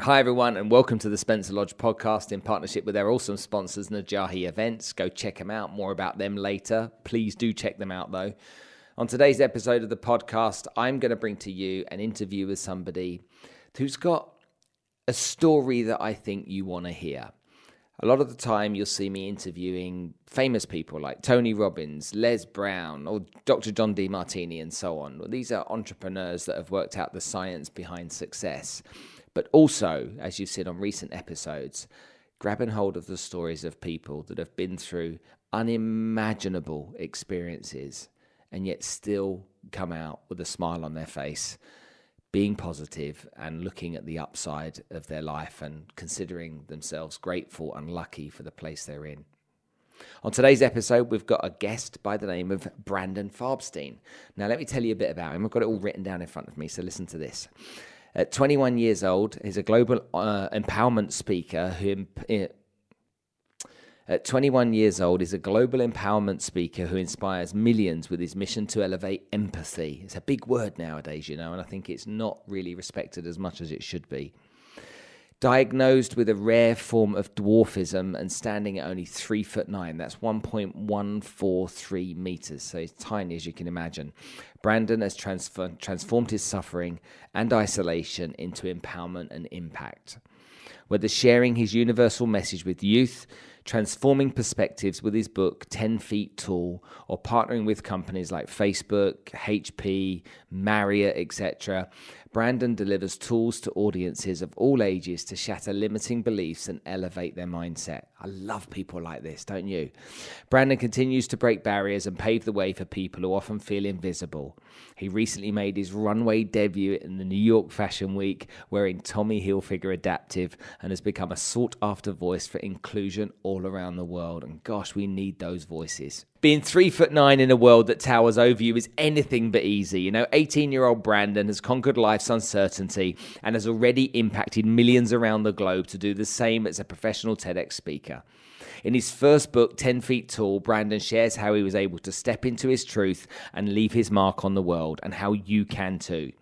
Hi, everyone, and welcome to the Spencer Lodge podcast in partnership with their awesome sponsors, Najahi Events. Go check them out. More about them later. Please do check them out, though. On today's episode of the podcast, I'm going to bring to you an interview with somebody who's got a story that I think you want to hear. A lot of the time, you'll see me interviewing famous people like Tony Robbins, Les Brown, or Dr. John Demartini, and so on. These are entrepreneurs that have worked out the science behind success but also, as you've seen on recent episodes, grabbing hold of the stories of people that have been through unimaginable experiences and yet still come out with a smile on their face, being positive and looking at the upside of their life and considering themselves grateful and lucky for the place they're in. On today's episode, we've got a guest by the name of Brandon Farbstein. Now, let me tell you a bit about him. I've got it all written down in front of me, so listen to this. At 21 years old, he's a global uh, empowerment speaker who. Eh, at 21 years old, he's a global empowerment speaker who inspires millions with his mission to elevate empathy. It's a big word nowadays, you know, and I think it's not really respected as much as it should be diagnosed with a rare form of dwarfism and standing at only three foot nine. That's 1.143 meters, so he's tiny as you can imagine. Brandon has transfer- transformed his suffering and isolation into empowerment and impact. Whether sharing his universal message with youth, transforming perspectives with his book 10 Feet Tall, or partnering with companies like Facebook, HP, Marriott, etc., Brandon delivers tools to audiences of all ages to shatter limiting beliefs and elevate their mindset. I love people like this, don't you? Brandon continues to break barriers and pave the way for people who often feel invisible. He recently made his runway debut in the New York Fashion Week wearing Tommy Hilfiger Adaptive and has become a sought after voice for inclusion all around the world. And gosh, we need those voices. Being three foot nine in a world that towers over you is anything but easy. You know, 18 year old Brandon has conquered life's uncertainty and has already impacted millions around the globe to do the same as a professional TEDx speaker. In his first book, 10 Feet Tall, Brandon shares how he was able to step into his truth and leave his mark on the world, and how you can too.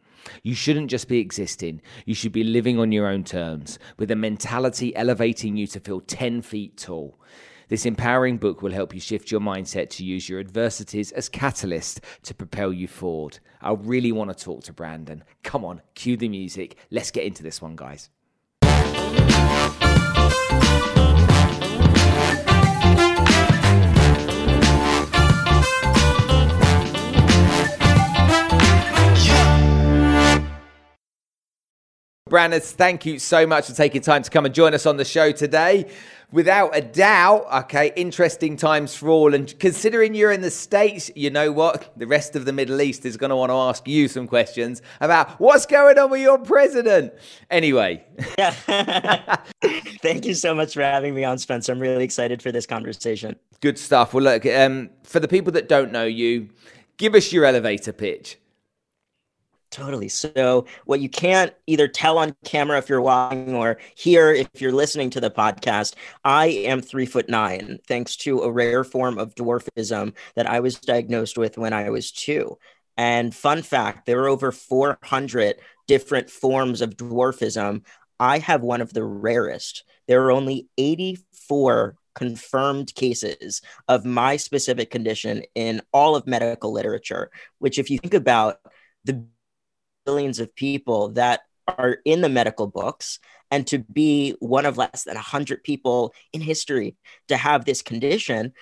You shouldn't just be existing, you should be living on your own terms, with a mentality elevating you to feel 10 feet tall. This empowering book will help you shift your mindset to use your adversities as catalyst to propel you forward. I really want to talk to Brandon. Come on, cue the music. Let's get into this one, guys. Brandon, thank you so much for taking time to come and join us on the show today without a doubt, okay, interesting times for all. And considering you're in the States, you know what? The rest of the Middle East is going to want to ask you some questions about what's going on with your president. Anyway. Thank you so much for having me on, Spencer. I'm really excited for this conversation. Good stuff. Well, look, um, for the people that don't know you, give us your elevator pitch. Totally. So, what you can't either tell on camera if you're watching or hear if you're listening to the podcast, I am three foot nine, thanks to a rare form of dwarfism that I was diagnosed with when I was two. And fun fact there are over 400 different forms of dwarfism. I have one of the rarest. There are only 84 confirmed cases of my specific condition in all of medical literature, which, if you think about the billions of people that are in the medical books and to be one of less than 100 people in history to have this condition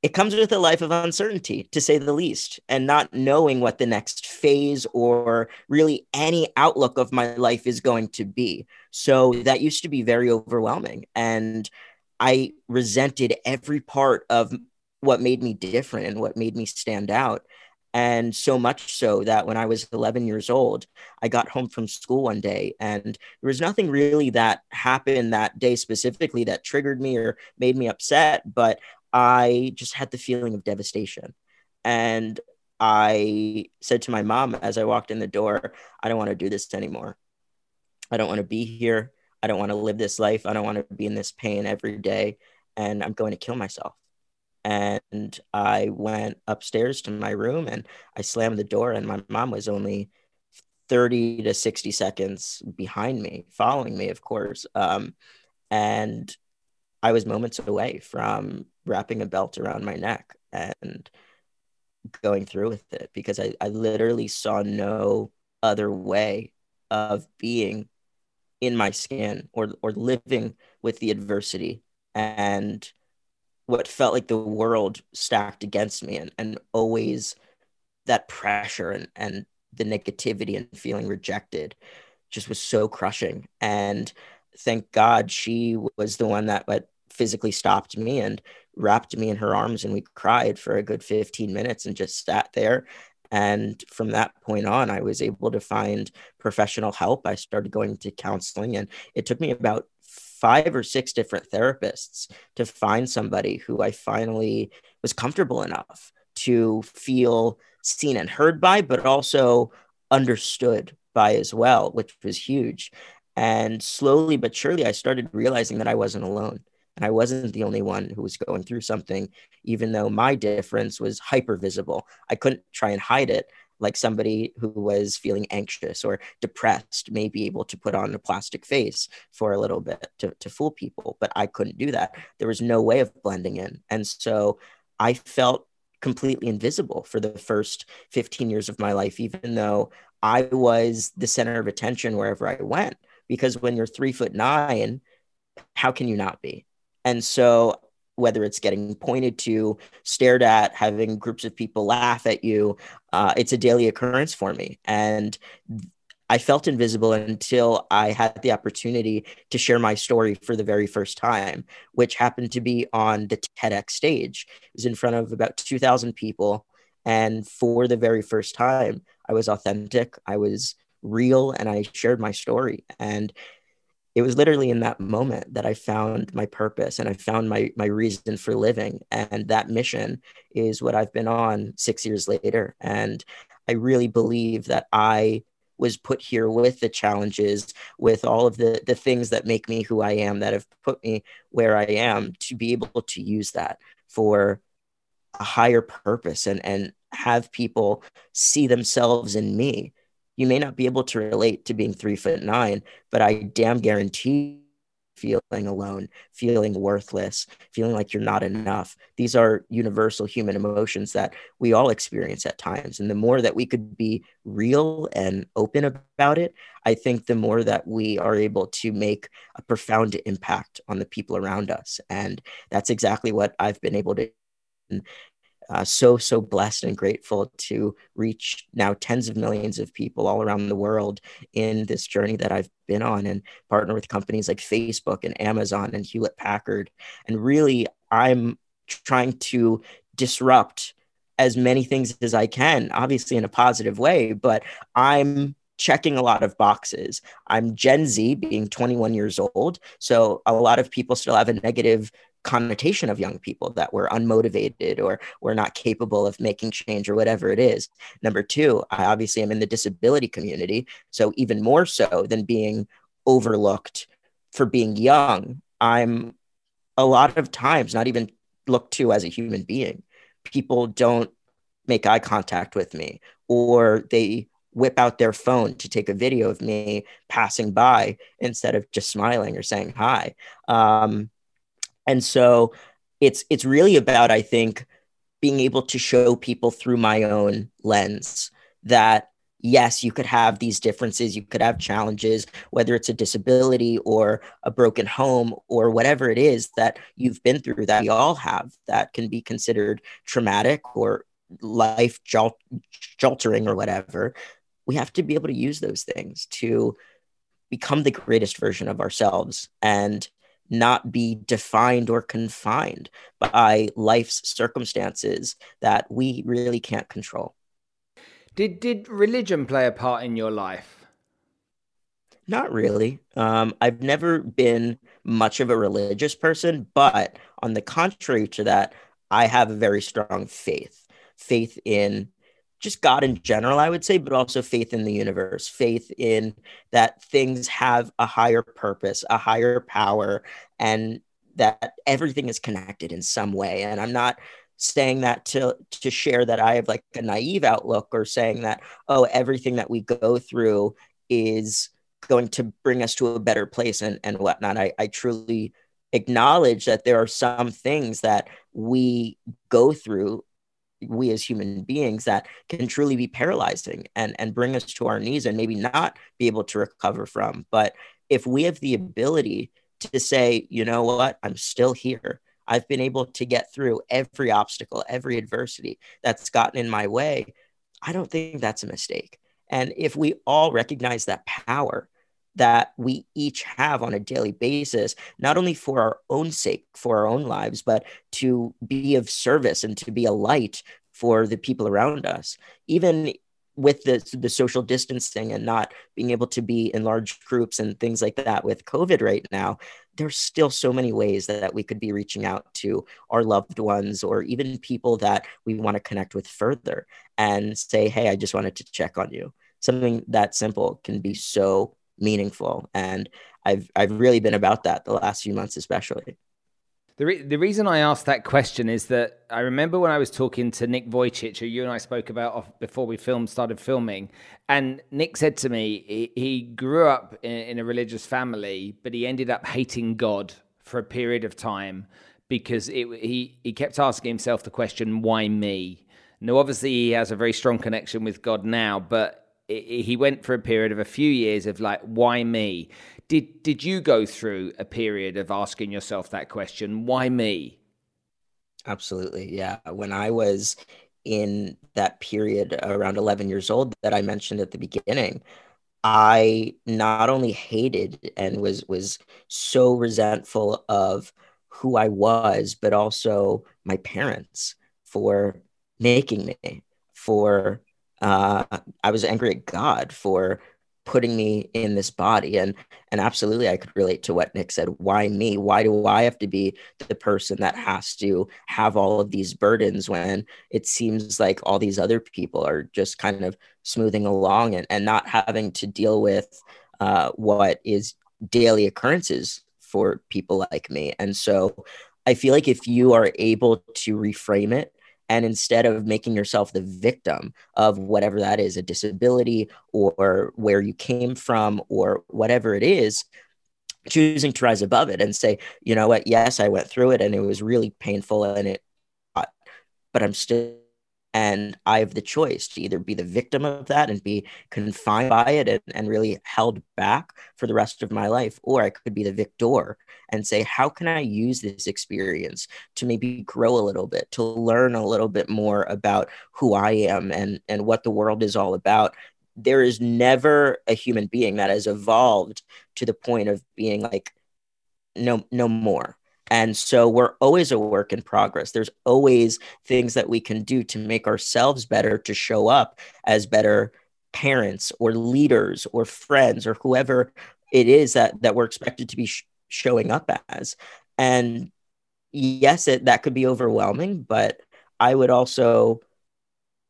it comes with a life of uncertainty to say the least and not knowing what the next phase or really any outlook of my life is going to be. So that used to be very overwhelming and i resented every part of what made me different and what made me stand out and so much so that when I was 11 years old, I got home from school one day and there was nothing really that happened that day specifically that triggered me or made me upset, but I just had the feeling of devastation. And I said to my mom as I walked in the door, I don't want to do this anymore. I don't want to be here. I don't want to live this life. I don't want to be in this pain every day. And I'm going to kill myself and I went upstairs to my room and I slammed the door and my mom was only 30 to 60 seconds behind me, following me, of course. Um, and I was moments away from wrapping a belt around my neck and going through with it because I, I literally saw no other way of being in my skin or or living with the adversity and what felt like the world stacked against me and, and always that pressure and, and the negativity and feeling rejected just was so crushing and thank god she was the one that, that physically stopped me and wrapped me in her arms and we cried for a good 15 minutes and just sat there and from that point on, I was able to find professional help. I started going to counseling, and it took me about five or six different therapists to find somebody who I finally was comfortable enough to feel seen and heard by, but also understood by as well, which was huge. And slowly but surely, I started realizing that I wasn't alone. And I wasn't the only one who was going through something, even though my difference was hyper visible. I couldn't try and hide it like somebody who was feeling anxious or depressed may be able to put on a plastic face for a little bit to, to fool people. But I couldn't do that. There was no way of blending in. And so I felt completely invisible for the first 15 years of my life, even though I was the center of attention wherever I went. Because when you're three foot nine, how can you not be? And so whether it's getting pointed to, stared at, having groups of people laugh at you, uh, it's a daily occurrence for me. And I felt invisible until I had the opportunity to share my story for the very first time, which happened to be on the TEDx stage. It was in front of about 2,000 people. And for the very first time, I was authentic, I was real, and I shared my story. And it was literally in that moment that I found my purpose and I found my my reason for living. And that mission is what I've been on six years later. And I really believe that I was put here with the challenges, with all of the the things that make me who I am, that have put me where I am, to be able to use that for a higher purpose and and have people see themselves in me you may not be able to relate to being three foot nine, but I damn guarantee feeling alone, feeling worthless, feeling like you're not enough. These are universal human emotions that we all experience at times. And the more that we could be real and open about it, I think the more that we are able to make a profound impact on the people around us. And that's exactly what I've been able to uh, so so blessed and grateful to reach now tens of millions of people all around the world in this journey that I've been on and partner with companies like Facebook and Amazon and Hewlett Packard and really I'm trying to disrupt as many things as I can obviously in a positive way but I'm checking a lot of boxes. I'm Gen Z, being 21 years old. So a lot of people still have a negative connotation of young people that we're unmotivated or we're not capable of making change or whatever it is. Number two, I obviously am in the disability community. So, even more so than being overlooked for being young, I'm a lot of times not even looked to as a human being. People don't make eye contact with me or they whip out their phone to take a video of me passing by instead of just smiling or saying hi. Um, and so it's it's really about I think being able to show people through my own lens that yes, you could have these differences, you could have challenges, whether it's a disability or a broken home or whatever it is that you've been through that we all have that can be considered traumatic or life jolt- joltering or whatever. We have to be able to use those things to become the greatest version of ourselves. And not be defined or confined by life's circumstances that we really can't control. Did did religion play a part in your life? Not really. Um, I've never been much of a religious person, but on the contrary to that, I have a very strong faith. Faith in just God in general, I would say, but also faith in the universe, faith in that things have a higher purpose, a higher power, and that everything is connected in some way. And I'm not saying that to to share that I have like a naive outlook or saying that oh everything that we go through is going to bring us to a better place and and whatnot. I, I truly acknowledge that there are some things that we go through we as human beings that can truly be paralyzing and and bring us to our knees and maybe not be able to recover from but if we have the ability to say you know what i'm still here I've been able to get through every obstacle, every adversity that's gotten in my way. I don't think that's a mistake. And if we all recognize that power that we each have on a daily basis, not only for our own sake, for our own lives, but to be of service and to be a light for the people around us, even with the, the social distancing and not being able to be in large groups and things like that with COVID right now, there's still so many ways that we could be reaching out to our loved ones or even people that we want to connect with further and say, Hey, I just wanted to check on you. Something that simple can be so meaningful. And I've, I've really been about that the last few months, especially. The, re- the reason I asked that question is that I remember when I was talking to Nick Vujicic, who you and I spoke about before we filmed, started filming, and Nick said to me he, he grew up in, in a religious family, but he ended up hating God for a period of time because it, he he kept asking himself the question, "Why me?" Now, obviously, he has a very strong connection with God now, but he went for a period of a few years of like, "Why me?" Did did you go through a period of asking yourself that question? Why me? Absolutely. Yeah. When I was in that period around 11 years old that I mentioned at the beginning, I not only hated and was was so resentful of who I was, but also my parents for making me, for uh, I was angry at God for putting me in this body. And and absolutely i could relate to what nick said. Why me? Why do i have to be the person that has to have all of these burdens when it seems like all these other people are just kind of smoothing along and, and not having to deal with uh, what is daily occurrences for people like me? And so i feel like if you are able to reframe it and instead of making yourself the victim of whatever that is a disability or where you came from or whatever it is choosing to rise above it and say you know what? Yes i went through it and it was really painful and it but i'm still and I have the choice to either be the victim of that and be confined by it and, and really held back for the rest of my life, or I could be the victor and say, how can I use this experience to maybe grow a little bit, to learn a little bit more about who I am and, and what the world is all about? There is never a human being that has evolved to the point of being like, no, no more and so we're always a work in progress. There's always things that we can do to make ourselves better, to show up as better parents or leaders or friends or whoever it is that, that we're expected to be sh- showing up as. And yes, it, that could be overwhelming, but I would also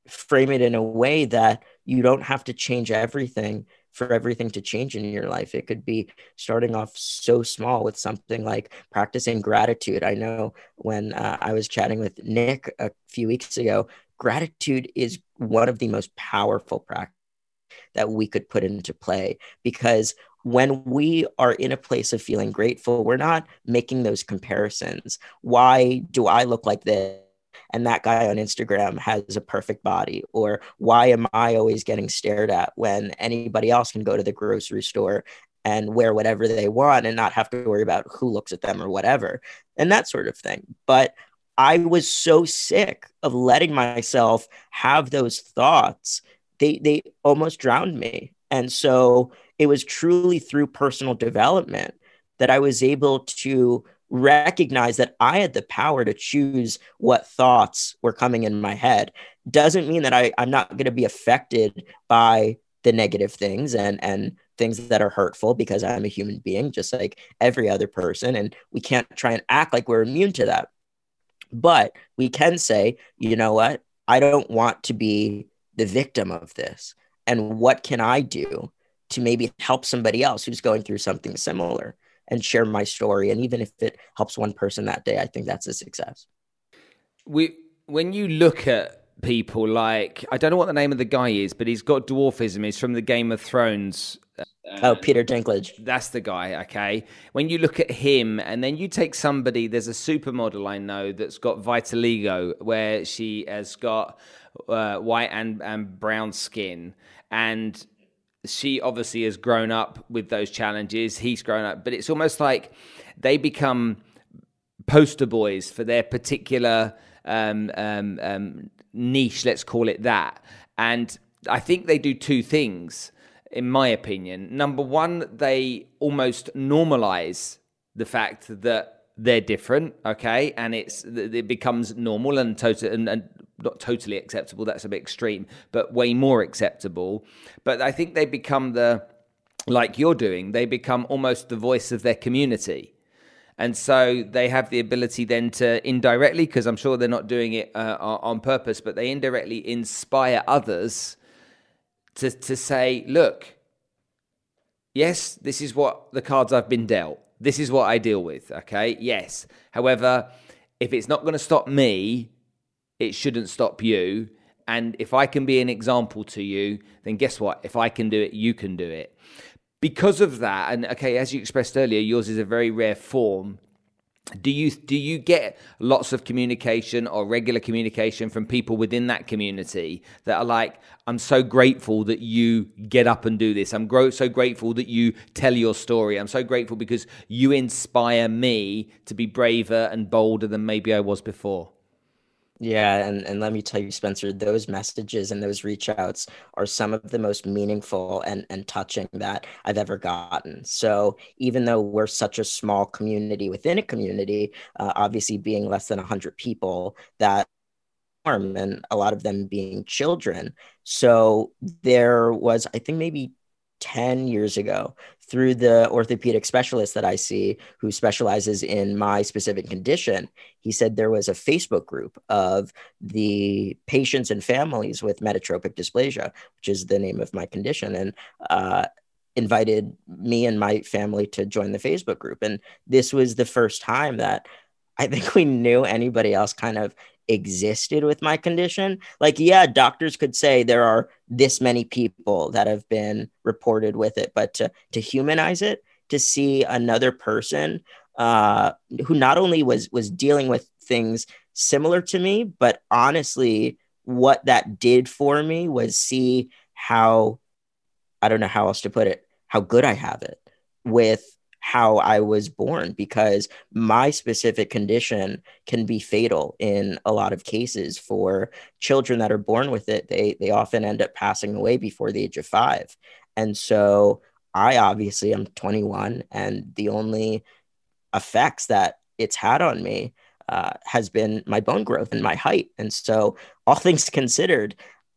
frame it in a way that you don't have to change everything for everything to change in your life. It could be starting off so small with something like practicing gratitude. I know when uh, I was chatting with Nick a few weeks ago, gratitude is one of the most powerful practices that we could put into play because when we are in a place of feeling grateful, we're not making those comparisons. Why do I look like this? And that guy on Instagram has a perfect body? Or why am I always getting stared at when anybody else can go to the grocery store and wear whatever they want and not have to worry about who looks at them or whatever, and that sort of thing. But I was so sick of letting myself have those thoughts. They they almost drowned me. And so it was truly through personal development that I was able to recognize that I had the power to choose what thoughts were coming in my head doesn't mean that I, I'm not going to be affected by the negative things and and things that are hurtful because I'm a human being just like every other person and we can't try and act like we're immune to that. But we can say, you know what? I don't want to be the victim of this. And what can I do to maybe help somebody else who's going through something similar? And share my story. And even if it helps one person that day, I think that's a success. We when you look at people like I don't know what the name of the guy is, but he's got dwarfism. He's from the Game of Thrones. oh, Peter Dinklage. That's the guy. Okay. When you look at him, and then you take somebody. There's a supermodel I know that's got vitiligo, where she has got uh, white and and brown skin, and she obviously has grown up with those challenges. He's grown up, but it's almost like they become poster boys for their particular um, um, um, niche, let's call it that. And I think they do two things, in my opinion. Number one, they almost normalize the fact that they're different, okay, and it's it becomes normal and total and, and not totally acceptable. That's a bit extreme, but way more acceptable. But I think they become the like you're doing. They become almost the voice of their community and so they have the ability then to indirectly, because I'm sure they're not doing it uh, on purpose, but they indirectly inspire others to, to say, look, yes, this is what the cards I've been dealt. This is what I deal with. Okay. Yes. However, if it's not going to stop me, it shouldn't stop you. And if I can be an example to you, then guess what? If I can do it, you can do it because of that, and okay, as you expressed earlier, yours is a very rare form. Do you do you get lots of communication or regular communication from people within that community that are like, I'm so grateful that you get up and do this. I'm gro- so grateful that you tell your story. I'm so grateful because you inspire me to be braver and bolder than maybe I was before. Yeah, and, and let me tell you, Spencer, those messages and those reach outs are some of the most meaningful and, and touching that I've ever gotten. So even though we're such a small community within a community, uh, obviously being less than 100 people, that and a lot of them being children. So there was, I think, maybe 10 years ago through the orthopedic specialist that I see who specializes in my specific condition. He said there was a Facebook group of the patients and families with metatropic dysplasia, which is the name of my condition. And, uh, invited me and my family to join the Facebook group. And this was the first time that I think we knew anybody else kind of existed with my condition. Like, yeah, doctors could say there are this many people that have been reported with it, but to, to humanize it, to see another person uh, who not only was was dealing with things similar to me, but honestly, what that did for me was see how I don't know how else to put it, how good I have it with how I was born because my specific condition can be fatal in a lot of cases for children that are born with it. They they often end up passing away before the age of 5. And so I obviously am 21 and the only effects that it's had on me uh, has been my bone growth and my height. And so all things considered,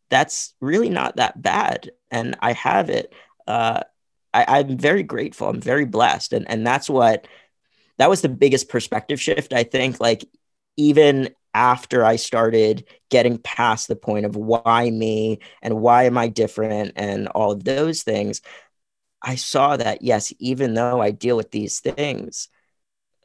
that's really not that bad. And I have it. Uh, I, I'm very grateful. I'm very blessed. And, and that's what, that was the biggest perspective shift. I think like even after I started getting past the point of why me and why am I different and all of those things, I saw that yes, even though I deal with these things,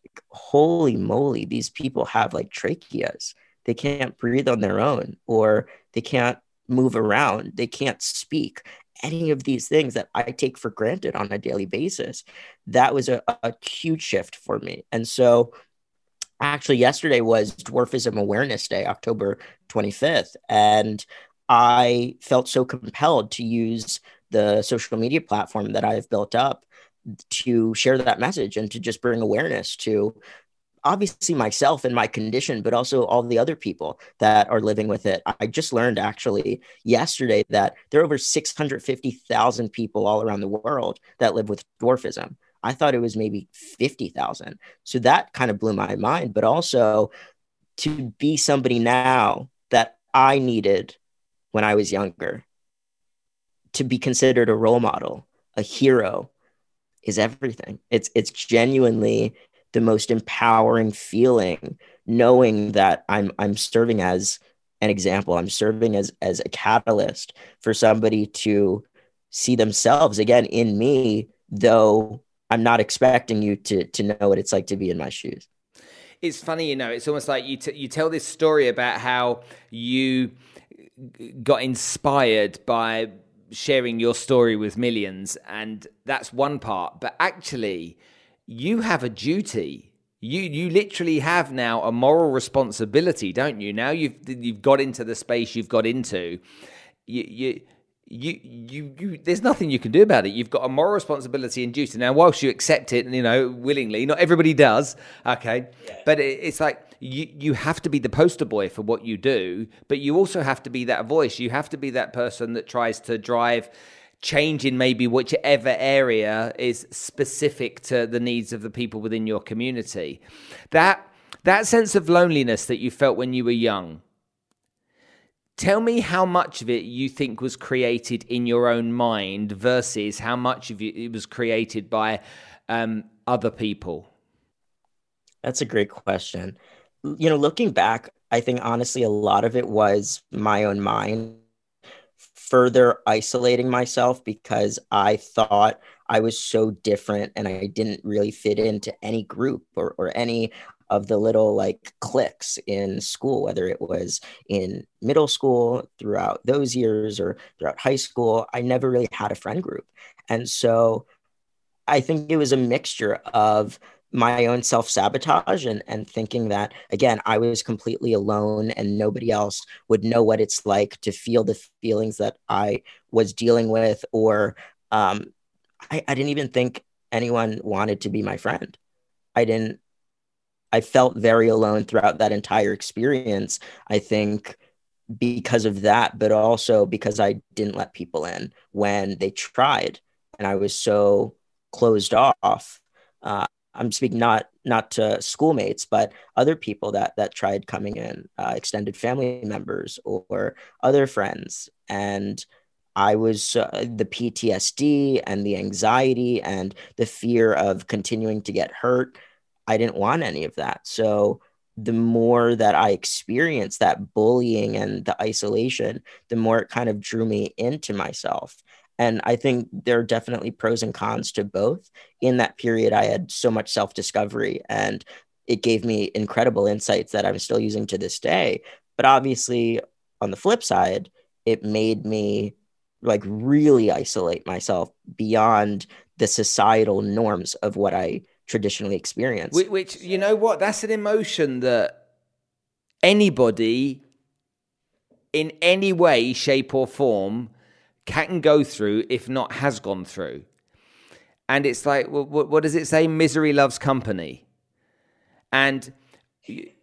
like, holy moly, these people have like tracheas. They can't breathe on their own or they can't move around, they can't speak any of these things that I take for granted on a daily basis. That was a, a huge shift for me. And so, actually, yesterday was Dwarfism Awareness Day, October 25th. And I felt so compelled to use the social media platform that I've built up to share that message and to just bring awareness to obviously myself and my condition, but also all the other people that are living with it. I just learned actually yesterday that there are over 650,000 people all around the world that live with dwarfism. I thought it was maybe 50,000. So that kind of blew my mind, but also to be somebody now that I needed when I was younger, to be considered a role model, a hero is everything. It's it's genuinely the most empowering feeling knowing that I'm I'm serving as an example. I'm serving as as a catalyst for somebody to see themselves again in me, though I'm not expecting you to to know what it's like to be in my shoes. it's funny, you know. It's almost like you t- you tell this story about how you got inspired by sharing your story with millions, and that's one part. But actually, you have a duty. You you literally have now a moral responsibility, don't you? Now you've you've got into the space you've got into. You you you you you there's nothing you can do about it you've got a moral responsibility and duty now whilst you accept it you know willingly not everybody does okay yeah. but it, it's like you you have to be the poster boy for what you do but you also have to be that voice you have to be that person that tries to drive change in maybe whichever area is specific to the needs of the people within your community that that sense of loneliness that you felt when you were young Tell me how much of it you think was created in your own mind versus how much of it was created by um, other people. That's a great question. You know, looking back, I think honestly, a lot of it was my own mind further isolating myself because I thought I was so different and I didn't really fit into any group or, or any of the little like cliques in school, whether it was in middle school throughout those years or throughout high school. I never really had a friend group. And so I think it was a mixture of my own self sabotage and, and thinking that, again, I was completely alone and nobody else would know what it's like to feel the feelings that I was dealing with, or um, I, I didn't even think anyone wanted to be my friend. I didn't I felt very alone throughout that entire experience. I think because of that, but also because I didn't let people in when they tried, and I was so closed off. Uh, I'm speaking not not to schoolmates, but other people that that tried coming in, uh, extended family members or other friends, and I was uh, the PTSD and the anxiety and the fear of continuing to get hurt I didn't want any of that. So the more that I experienced that bullying and the isolation, the more it kind of drew me into myself. And I think there are definitely pros and cons to both. In that period, I had so much self discovery and it gave me incredible insights that I'm still using to this day. But obviously, on the flip side, it made me like really isolate myself beyond the societal norms of what I traditionally experienced. Which, which, you know what? That's an emotion that anybody in any way, shape, or form can go through, if not has gone through. And it's like, what, what does it say? Misery loves company. And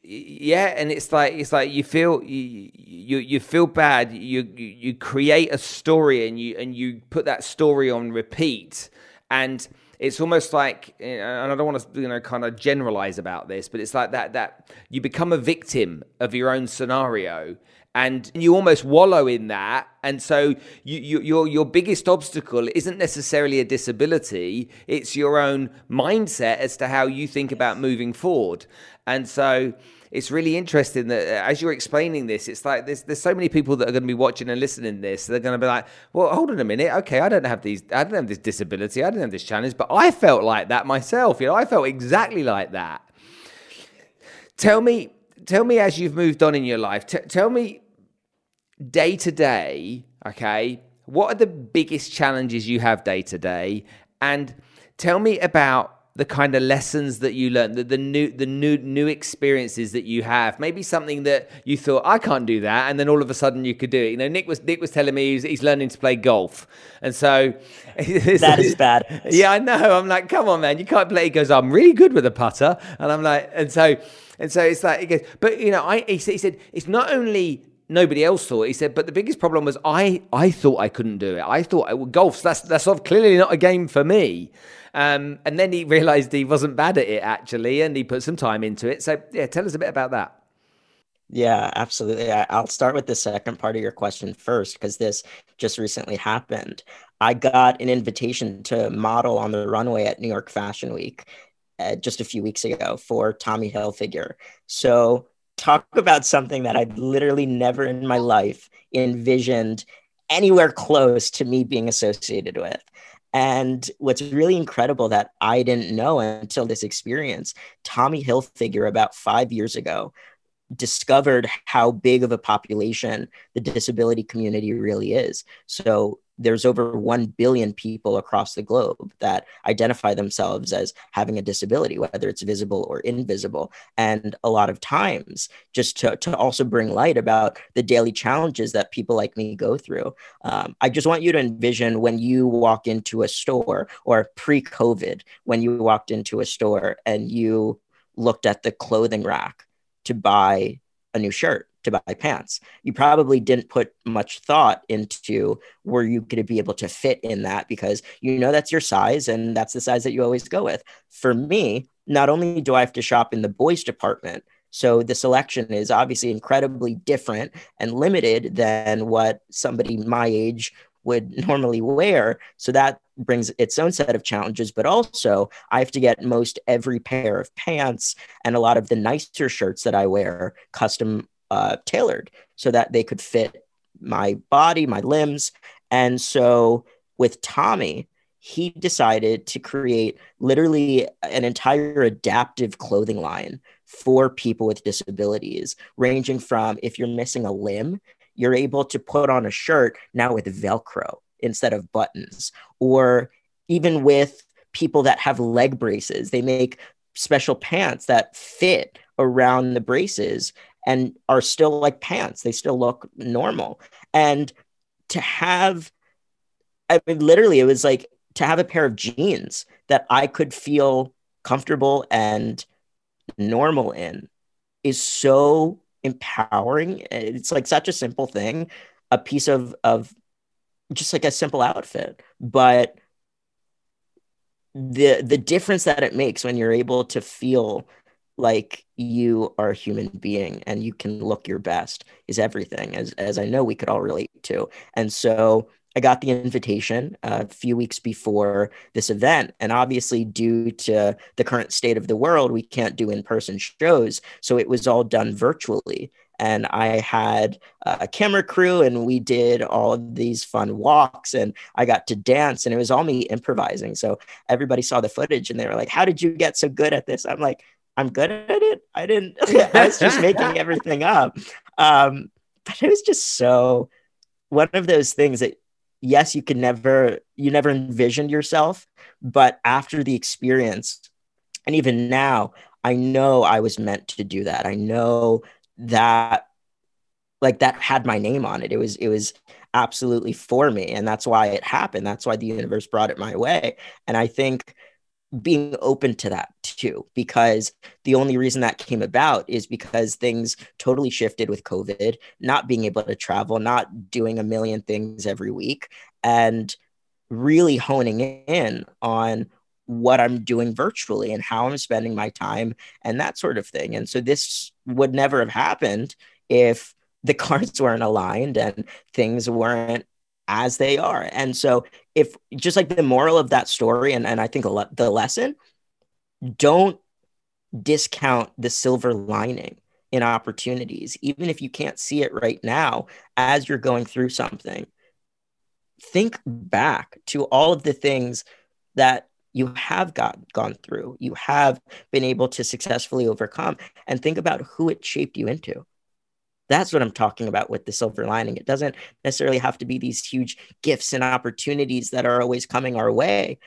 yeah, and it's like it's like you feel you you, you feel bad. You, you you create a story and you and you put that story on repeat and it's almost like and I don't want to you know kind of generalize about this, but it's like that that you become a victim of your own scenario and you almost wallow in that and so you, you, your your biggest obstacle isn't necessarily a disability it's your own mindset as to how you think about moving forward and so it's really interesting that uh, as you're explaining this, it's like there's there's so many people that are going to be watching and listening to this. They're going to be like, well, hold on a minute. Okay, I don't have these. I don't have this disability. I don't have this challenge, but I felt like that myself. You know, I felt exactly like that. Tell me, tell me as you've moved on in your life. T- tell me day to day. Okay, what are the biggest challenges you have day to day, and tell me about the kind of lessons that you learned, the, the new the new new experiences that you have. Maybe something that you thought I can't do that, and then all of a sudden you could do it. You know, Nick was Nick was telling me he's, he's learning to play golf, and so that is bad. Yeah, I know. I'm like, come on, man, you can't play. He goes, I'm really good with a putter, and I'm like, and so and so it's like he goes, but you know, I he he said it's not only nobody else thought. He said, but the biggest problem was I I thought I couldn't do it. I thought well, golf's that's that's sort of clearly not a game for me. Um, and then he realized he wasn't bad at it actually, and he put some time into it. So, yeah, tell us a bit about that. Yeah, absolutely. I'll start with the second part of your question first because this just recently happened. I got an invitation to model on the runway at New York Fashion Week uh, just a few weeks ago for Tommy Hilfiger. So, talk about something that I'd literally never in my life envisioned anywhere close to me being associated with. And what's really incredible that I didn't know until this experience, Tommy Hilfiger about five years ago discovered how big of a population the disability community really is. So there's over 1 billion people across the globe that identify themselves as having a disability, whether it's visible or invisible. And a lot of times, just to, to also bring light about the daily challenges that people like me go through, um, I just want you to envision when you walk into a store or pre COVID, when you walked into a store and you looked at the clothing rack to buy a new shirt to buy pants. You probably didn't put much thought into were you going to be able to fit in that because you know that's your size and that's the size that you always go with. For me, not only do I have to shop in the boys department, so the selection is obviously incredibly different and limited than what somebody my age would normally wear. So that brings its own set of challenges, but also I have to get most every pair of pants and a lot of the nicer shirts that I wear custom uh, tailored so that they could fit my body, my limbs. And so with Tommy, he decided to create literally an entire adaptive clothing line for people with disabilities, ranging from if you're missing a limb, you're able to put on a shirt now with Velcro instead of buttons, or even with people that have leg braces, they make special pants that fit around the braces and are still like pants. They still look normal. And to have, I mean, literally, it was like to have a pair of jeans that I could feel comfortable and normal in is so empowering. Eh, it's like such a simple thing, a piece of, of just like a simple outfit. But the the difference that it makes when you're able to feel like you are a human being and you can look your best is everything as as I know we could all relate to. And so I got the invitation a few weeks before this event. And obviously, due to the current state of the world, we can't do in person shows. So it was all done virtually. And I had a camera crew, and we did all of these fun walks, and I got to dance, and it was all me improvising. So everybody saw the footage and they were like, How did you get so good at this? I'm like, I'm good at it. I didn't, I was just making everything up. Um, but it was just so one of those things that, yes, you can never, you never envisioned yourself, but after the experience, and even now, I know I was meant to do that. I know that, like, that had my name on it. It was, it was absolutely for me. And that's why it happened. That's why the universe brought it my way. And I think, being open to that too, because the only reason that came about is because things totally shifted with COVID, not being able to travel, not doing a million things every week, and really honing in on what I'm doing virtually and how I'm spending my time and that sort of thing. And so this would never have happened if the cards weren't aligned and things weren't as they are. And so, if just like the moral of that story, and, and I think the lesson, don't discount the silver lining in opportunities, even if you can't see it right now as you're going through something. Think back to all of the things that you have got gone through, you have been able to successfully overcome, and think about who it shaped you into. That's what I'm talking about with the silver lining. It doesn't necessarily have to be these huge gifts and opportunities that are always coming our way,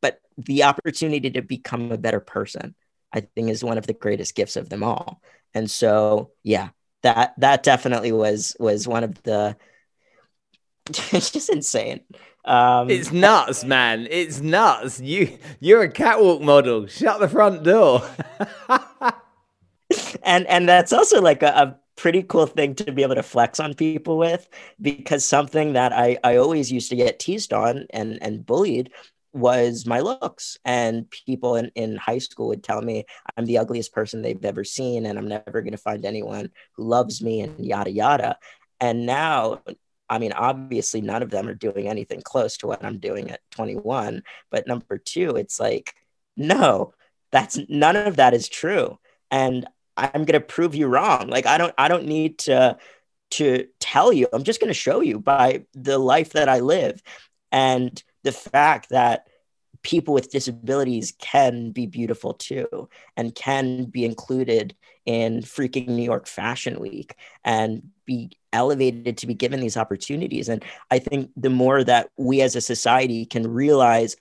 but the opportunity to become a better person, I think, is one of the greatest gifts of them all. And so, yeah, that that definitely was was one of the. it's just insane. Um, it's nuts, man. It's nuts. You you're a catwalk model. Shut the front door. and and that's also like a, a, pretty cool thing to be able to flex on people with because something that I, I always used to get teased on and, and bullied was my looks. And people in, in high school would tell me I'm the ugliest person they've ever seen and I'm never going to find anyone who loves me and yada, yada. And now, I mean, obviously, none of them are doing anything close to what I'm doing at 21. But number two, it's like, no, that's none of that is true. And I'm going to prove you wrong. Like I don't I don't need to to tell you. I'm just going to show you by the life that I live. And the fact that people with disabilities can be beautiful too and can be included in freaking New York Fashion Week and be elevated to be given these opportunities. And I think the more that we as a society can realize,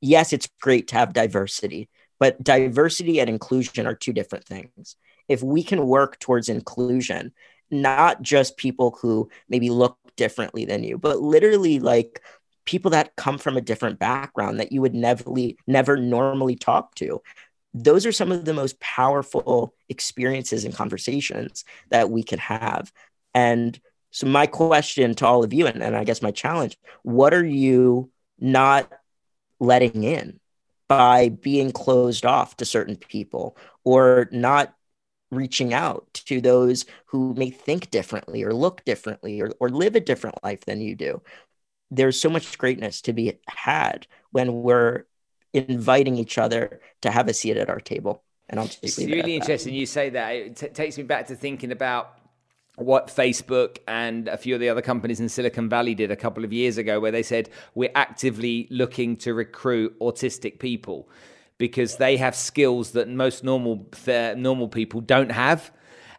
yes, it's great to have diversity, but diversity and inclusion are two different things. If we can work towards inclusion, not just people who maybe look differently than you, but literally like people that come from a different background that you would never never normally talk to. Those are some of the most powerful experiences and conversations that we can have. And so my question to all of you and, and i guess my challenge what are you not letting in by being closed off to certain people or not reaching out to those who may think differently or look differently or, or live a different life than you do there's so much greatness to be had when we're inviting each other to have a seat at our table. And I'll just it's really interesting you say that. It t- takes me back to thinking about what Facebook and a few of the other companies in Silicon Valley did a couple of years ago, where they said we're actively looking to recruit autistic people because they have skills that most normal normal people don't have,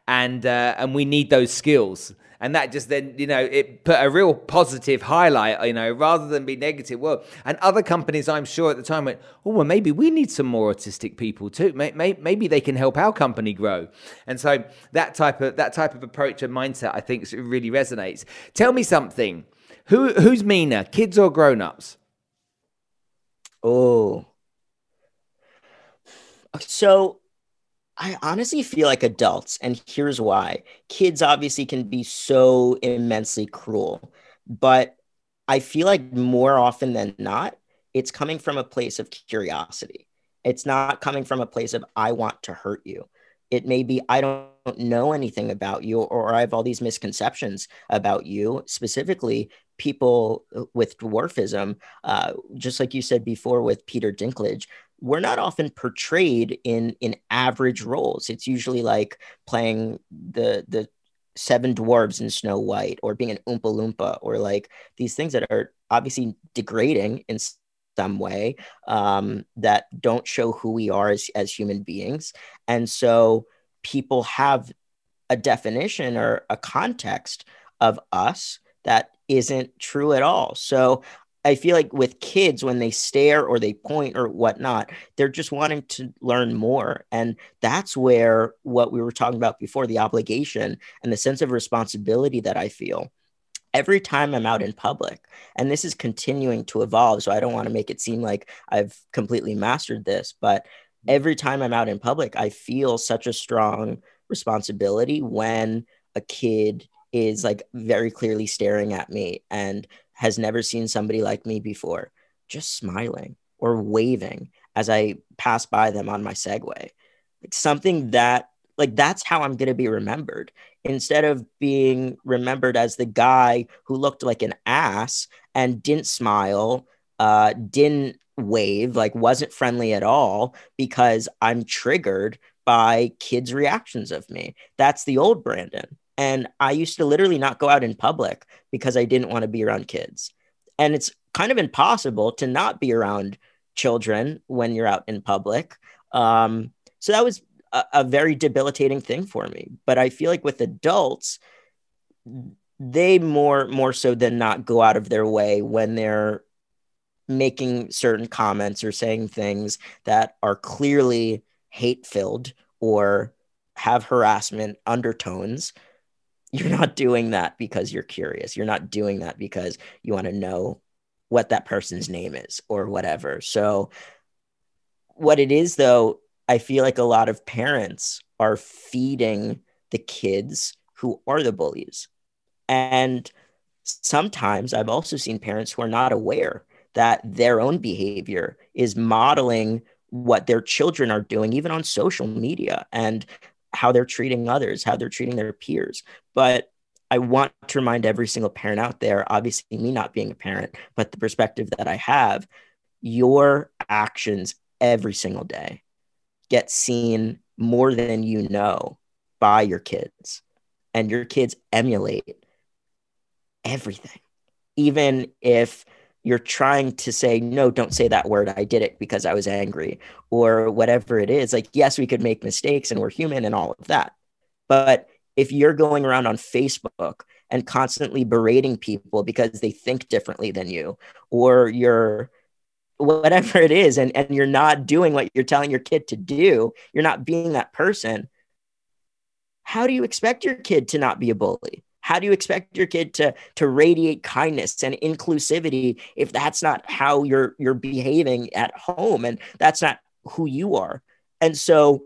and uh, and we need those skills. And that just then you know it put a real positive highlight you know rather than be negative. Well and other companies i'm sure at the time went oh well maybe we need some more autistic people too. Maybe they can help our company grow. And so that type of that type of approach and mindset i think really resonates. Tell me something. Who who's meaner kids or grown-ups? Oh so I honestly feel like adults, and here's why. Kids obviously can be so immensely cruel, but I feel like more often than not, it's coming from a place of curiosity. It's not coming from a place of, I want to hurt you. It may be, I don't know anything about you, or I have all these misconceptions about you, specifically people with dwarfism, uh, just like you said before with Peter Dinklage, we're not often portrayed in in average roles. It's usually like playing the the seven dwarves in Snow White or being an Oompa Loompa or like these things that are obviously degrading in some way um, that don't show who we are as, as human beings. And so people have a definition or a context of us that isn't true at all. So I feel like with kids, when they stare or they point or whatnot, they're just wanting to learn more. And that's where what we were talking about before the obligation and the sense of responsibility that I feel every time I'm out in public. And this is continuing to evolve. So I don't want to make it seem like I've completely mastered this, but mm-hmm. every time I'm out in public, I feel such a strong responsibility when a kid is like very clearly staring at me and has never seen somebody like me before, just smiling or waving as I pass by them on my Segway. Like something that, like, that's how I'm going to be remembered. Instead of being remembered as the guy who looked like an ass and didn't smile, uh, didn't wave, like, wasn't friendly at all because I'm triggered by kids' reactions of me. That's the old Brandon. And I used to literally not go out in public because I didn't want to be around kids. And it's kind of impossible to not be around children when you're out in public. Um, so that was a, a very debilitating thing for me. But I feel like with adults, they more more so than not go out of their way when they're making certain comments or saying things that are clearly hate filled or have harassment undertones you're not doing that because you're curious. You're not doing that because you want to know what that person's name is or whatever. So, what it is though, I feel like a lot of parents are feeding the kids who are the bullies. And sometimes I've also seen parents who are not aware that their own behavior is modeling what their children are doing, even on social media. And how they're treating others, how they're treating their peers. But I want to remind every single parent out there, obviously, me not being a parent, but the perspective that I have, your actions every single day get seen more than you know by your kids. And your kids emulate everything. Even if you're trying to say no don't say that word. I did it because i was angry or whatever it is. Like yes we could make mistakes and we're human and all of that. But if you're going around on facebook and constantly berating people because they think differently than you or you're whatever it is and, and you're not doing what you're telling your kid to do you're not being that person how do you expect your kid to not be a bully how do you expect your kid to to radiate kindness and inclusivity if that's not how you're you're behaving at home and that's not who you are? And so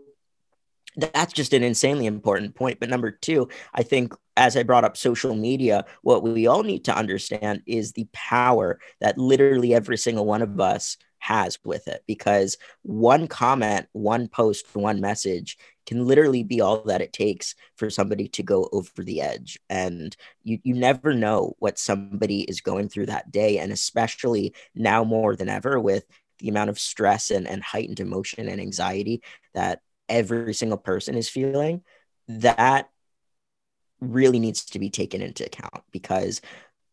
that's just an insanely important point. But number 2 i think as i brought up social media what we all need to understand is the power that literally every single one of us has with it because one comment, one post, one message can literally be all that it takes for somebody to go over the edge. And you, you never know what somebody is going through that day. And especially now more than ever with the amount of stress and, and heightened emotion and anxiety that every single person is feeling, that really needs to be taken into account because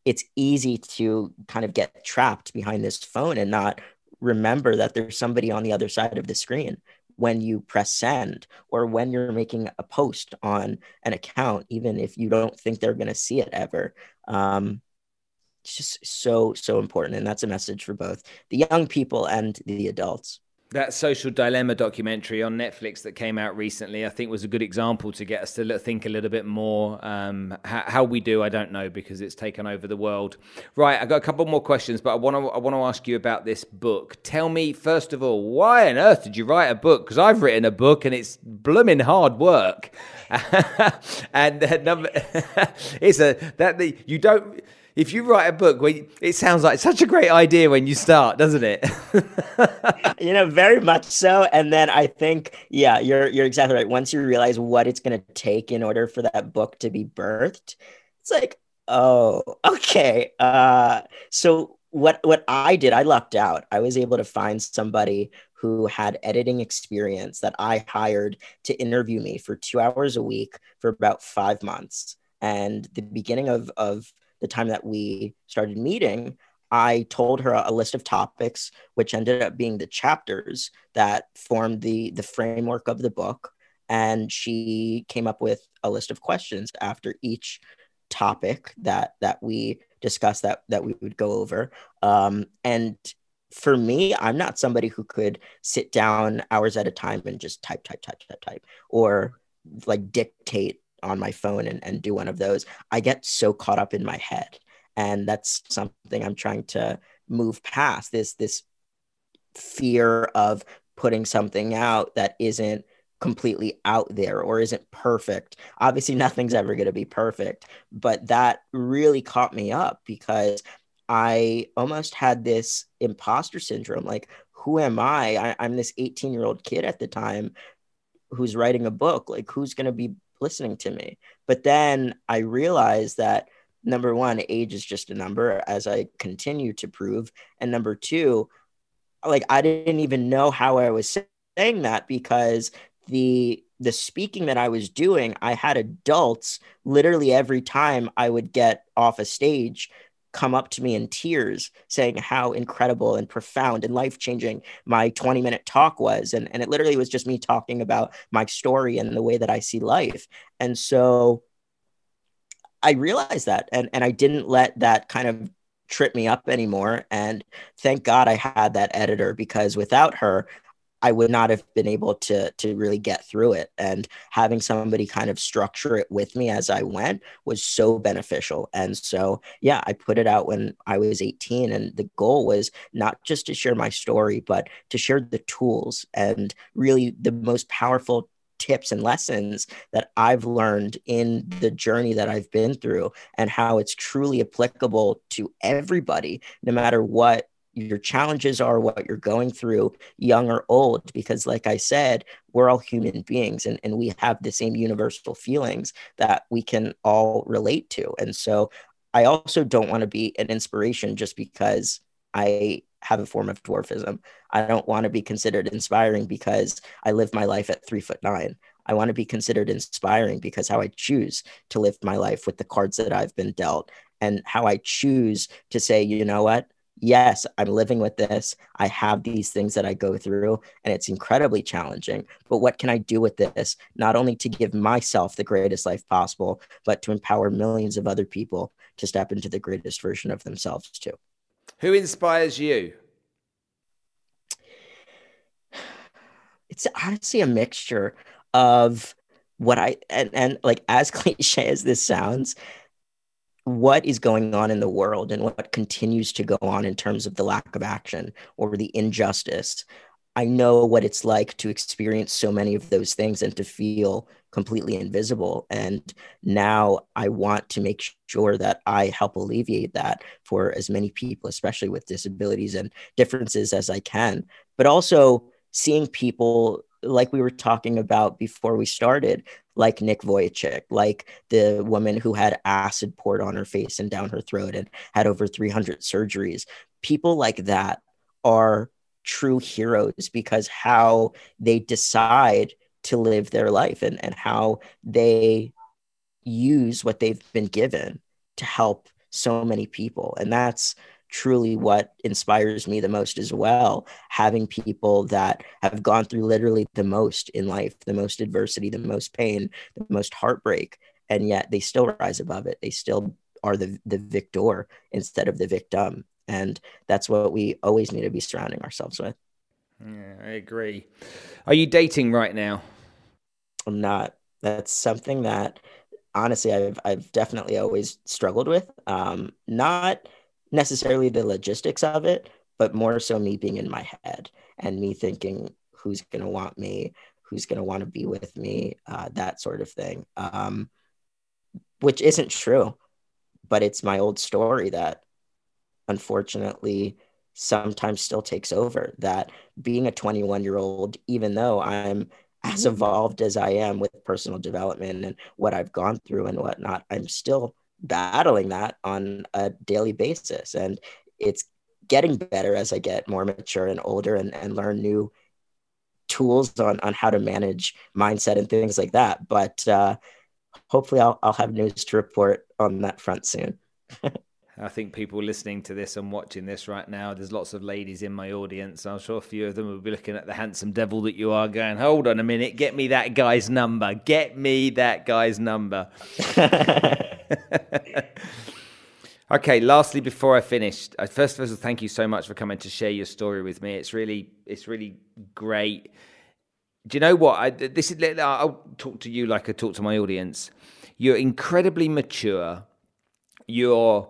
it's easy to kind of get trapped behind this phone and not remember that there's somebody on the other side of the screen when you press send or when you're making a post on an account, even if you don't think they're going to see it ever. Um, it's just so, so important. And that's a message for both the young people and the adults. That social dilemma documentary on Netflix that came out recently, I think, was a good example to get us to think a little bit more. Um, how, how, we do, I don't know, because it's taken over the world. Right, I got a couple more questions, but I want to I want to ask you about this book. Tell me first of all, why on earth did you write a book? Because I've written a book and it's blooming hard work. and uh, number, it's a that the you don't if you write a book, it sounds like such a great idea when you start, doesn't it? you know, very much so. And then I think, yeah, you're you're exactly right. Once you realize what it's going to take in order for that book to be birthed, it's like, oh, okay. Uh, so what what I did, I lucked out. I was able to find somebody who had editing experience that I hired to interview me for two hours a week for about five months. And the beginning of of the time that we started meeting, I told her a list of topics, which ended up being the chapters that formed the the framework of the book. And she came up with a list of questions after each topic that that we discussed that that we would go over. Um, and for me, I'm not somebody who could sit down hours at a time and just type, type, type, type, type, or like dictate on my phone and, and do one of those, I get so caught up in my head. And that's something I'm trying to move past this this fear of putting something out that isn't completely out there or isn't perfect. Obviously, nothing's ever going to be perfect, but that really caught me up because I almost had this imposter syndrome like, who am I? I am this 18 year old kid at the time who's writing a book. Like, who's going to be listening to me. But then I realized that number one, age is just a number, as I continue to prove. And number two, like I didn't even know how I was saying that because the the speaking that I was doing, I had adults literally every time I would get off a stage come up to me in tears saying how incredible and profound and life changing my 20 minute talk was. And, and it literally was just me talking about my story and the way that I see life. And so I realized that and, and I didn't let that kind of trip me up anymore. And thank God I had that editor because without her, I would not have been able to to really get through it. And having somebody kind of structure it with me as I went was so beneficial. And so, yeah, I put it out when I was 18, and the goal was not just to share my story, but to share the tools and really the most powerful tips and lessons that I've learned in the journey that I've been through and how it's truly applicable to everybody, no matter what your challenges are, what you're going through, young or old, because like I said, we're all human beings and, and we have the same universal feelings that we can all relate to. And so I also don't want to be an inspiration just because I have a form of dwarfism. I don't want to be considered inspiring because I live my life at three foot nine. I want to be considered inspiring because how I choose to live my life with the cards that I've been dealt and how I choose to say, you know what, yes, I'm living with this. I have these things that I go through, and it's incredibly challenging. But what can I do with this? Not only to give myself the greatest life possible, but to empower millions of other people to step into the greatest version of themselves, too. Who inspires you? It's honestly a mixture of what I and, and like as cliche as this sounds, what is going on in the world and what continues to go on in terms of the lack of action or the injustice. I know what it's like to experience so many of those things and to feel completely invisible. And now I want to make sure that I help alleviate that for as many people, especially with disabilities and differences as I can. But also seeing people like we were talking about before we started, like Nick Vujicic, like the woman who had acid poured on her face and down her throat and had over 300 surgeries. People like that are true heroes because how they decide to live their life and, and how they use what they've been given to help so many people. And that's truly what inspires me the most as well. Having people that have gone through literally the most in life, the most adversity, the most pain, the most heartbreak, and yet they still rise above it. They still are the the victor instead of the victim. And that's what we always need to be surrounding ourselves with. Yeah, I agree. Are you dating right now? I'm not. That's something that honestly I've I've definitely always struggled with. Um, not necessarily the logistics of it, but more so me being in my head and me thinking who's going to want me, who's going to want to be with me, uh, that sort of thing. Um, which isn't true, but it's my old story that unfortunately sometimes still takes over. That being a 21 year old, even though I'm as evolved as I am with personal development and what I've gone through and whatnot, I'm still battling that on a daily basis. And it's getting better as I get more mature and older and, and learn new tools on, on how to manage mindset and things like that. But uh, hopefully, I'll, I'll have news to report on that front soon. I think people listening to this and watching this right now, there's lots of ladies in my audience. I'm sure a few of them will be looking at the handsome devil that you are, going, "Hold on a minute, get me that guy's number. Get me that guy's number." okay. Lastly, before I finish, first of all, thank you so much for coming to share your story with me. It's really, it's really great. Do you know what? I, this is. I'll talk to you like I talk to my audience. You're incredibly mature. You're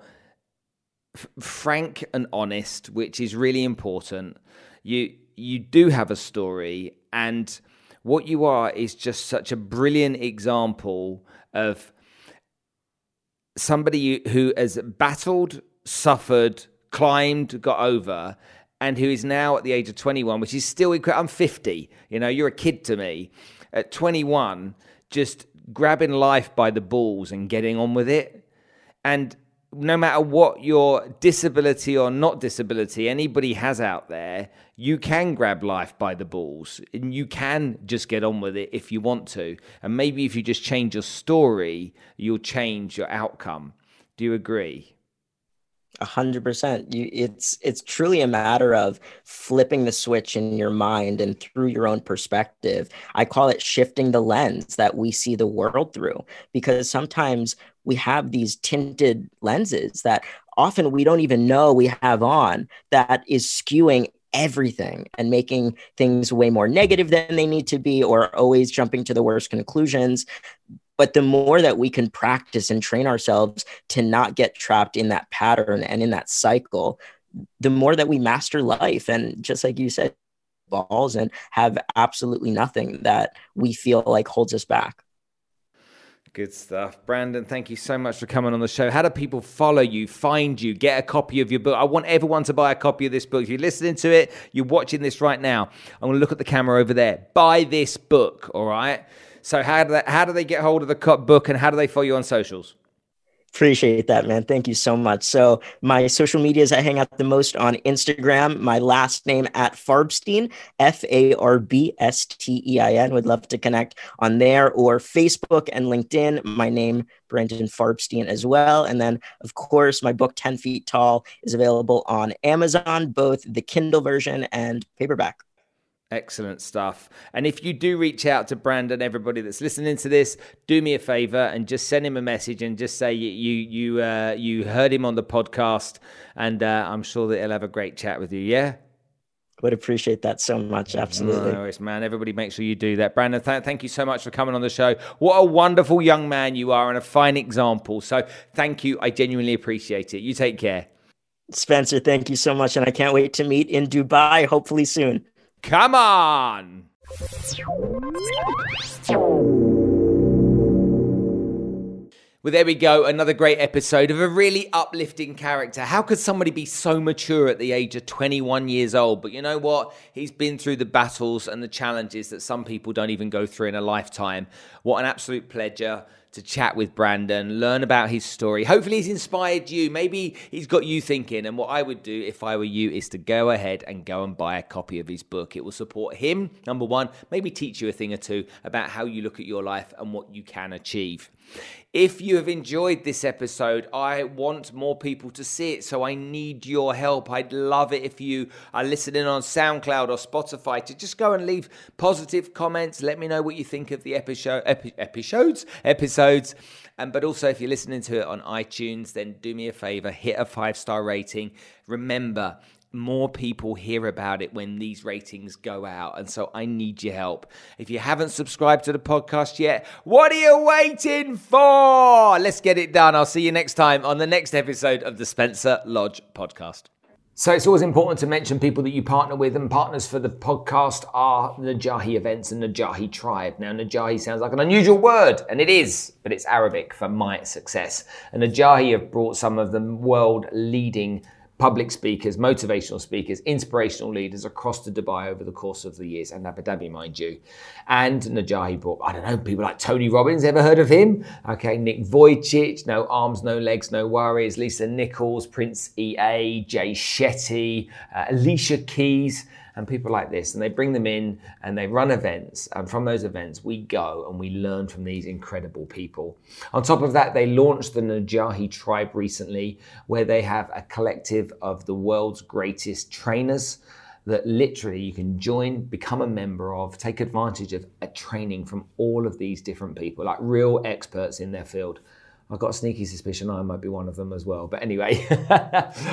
f- frank and honest, which is really important. You you do have a story, and what you are is just such a brilliant example of somebody who has battled, suffered, climbed, got over, and who is now at the age of 21, which is still, I'm 50, you know, you're a kid to me. At 21, just grabbing life by the balls and getting on with it. And no matter what your disability or not disability anybody has out there, you can grab life by the balls and you can just get on with it if you want to. And maybe if you just change your story, you'll change your outcome. Do you agree? A hundred percent. You, it's it's truly a matter of flipping the switch in your mind and through your own perspective. I call it shifting the lens that we see the world through, because sometimes we have these tinted lenses that often we don't even know we have on that is skewing everything and making things way more negative than they need to be or always jumping to the worst conclusions but the more that we can practice and train ourselves to not get trapped in that pattern and in that cycle, the more that we master life. And just like you said, balls and have absolutely nothing that we feel like holds us back. Good stuff. Brandon, thank you so much for coming on the show. How do people follow you, find you, get a copy of your book? I want everyone to buy a copy of this book. If you're listening to it, you're watching this right now, I'm going to look at the camera over there. Buy this book, all right? So how do they, how do they get hold of the book and how do they follow you on socials? Appreciate that, man. Thank you so much. So, my social medias, I hang out the most on Instagram. My last name at Farbstein, F A R B S T E I N. Would love to connect on there or Facebook and LinkedIn. My name, Brandon Farbstein, as well. And then, of course, my book, 10 Feet Tall, is available on Amazon, both the Kindle version and paperback. Excellent stuff. And if you do reach out to Brandon, everybody that's listening to this, do me a favor and just send him a message and just say you you uh, you heard him on the podcast, and uh, I'm sure that he'll have a great chat with you. Yeah. Would appreciate that so much. Absolutely. No man. Everybody make sure you do that. Brandon, th- thank you so much for coming on the show. What a wonderful young man you are and a fine example. So thank you. I genuinely appreciate it. You take care. Spencer, thank you so much. And I can't wait to meet in Dubai, hopefully soon. Come on! Well, there we go. Another great episode of a really uplifting character. How could somebody be so mature at the age of 21 years old? But you know what? He's been through the battles and the challenges that some people don't even go through in a lifetime. What an absolute pleasure to chat with Brandon, learn about his story. Hopefully, he's inspired you. Maybe he's got you thinking. And what I would do if I were you is to go ahead and go and buy a copy of his book. It will support him, number one, maybe teach you a thing or two about how you look at your life and what you can achieve. If you have enjoyed this episode, I want more people to see it, so I need your help. I'd love it if you are listening on SoundCloud or Spotify to just go and leave positive comments. Let me know what you think of the episode, epi- episodes, episodes. Um, but also, if you're listening to it on iTunes, then do me a favor, hit a five star rating. Remember, more people hear about it when these ratings go out. And so I need your help. If you haven't subscribed to the podcast yet, what are you waiting for? Let's get it done. I'll see you next time on the next episode of the Spencer Lodge podcast. So it's always important to mention people that you partner with, and partners for the podcast are Najahi Events and Najahi Tribe. Now, Najahi sounds like an unusual word, and it is, but it's Arabic for my success. And Najahi have brought some of the world leading public speakers, motivational speakers, inspirational leaders across to Dubai over the course of the years, and Abu Dhabi, mind you. And Najahi brought, I don't know, people like Tony Robbins, ever heard of him? Okay, Nick Vujicic, no arms, no legs, no worries, Lisa Nichols, Prince EA, Jay Shetty, uh, Alicia Keys and people like this, and they bring them in and they run events. And from those events, we go and we learn from these incredible people. On top of that, they launched the Najahi Tribe recently, where they have a collective of the world's greatest trainers that literally you can join, become a member of, take advantage of a training from all of these different people, like real experts in their field. I've got a sneaky suspicion I might be one of them as well. But anyway,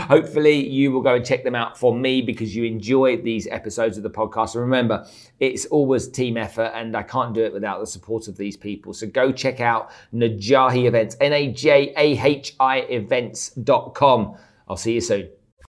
hopefully you will go and check them out for me because you enjoy these episodes of the podcast. And remember, it's always team effort and I can't do it without the support of these people. So go check out Najahi Events, N A J A H I events.com. I'll see you soon.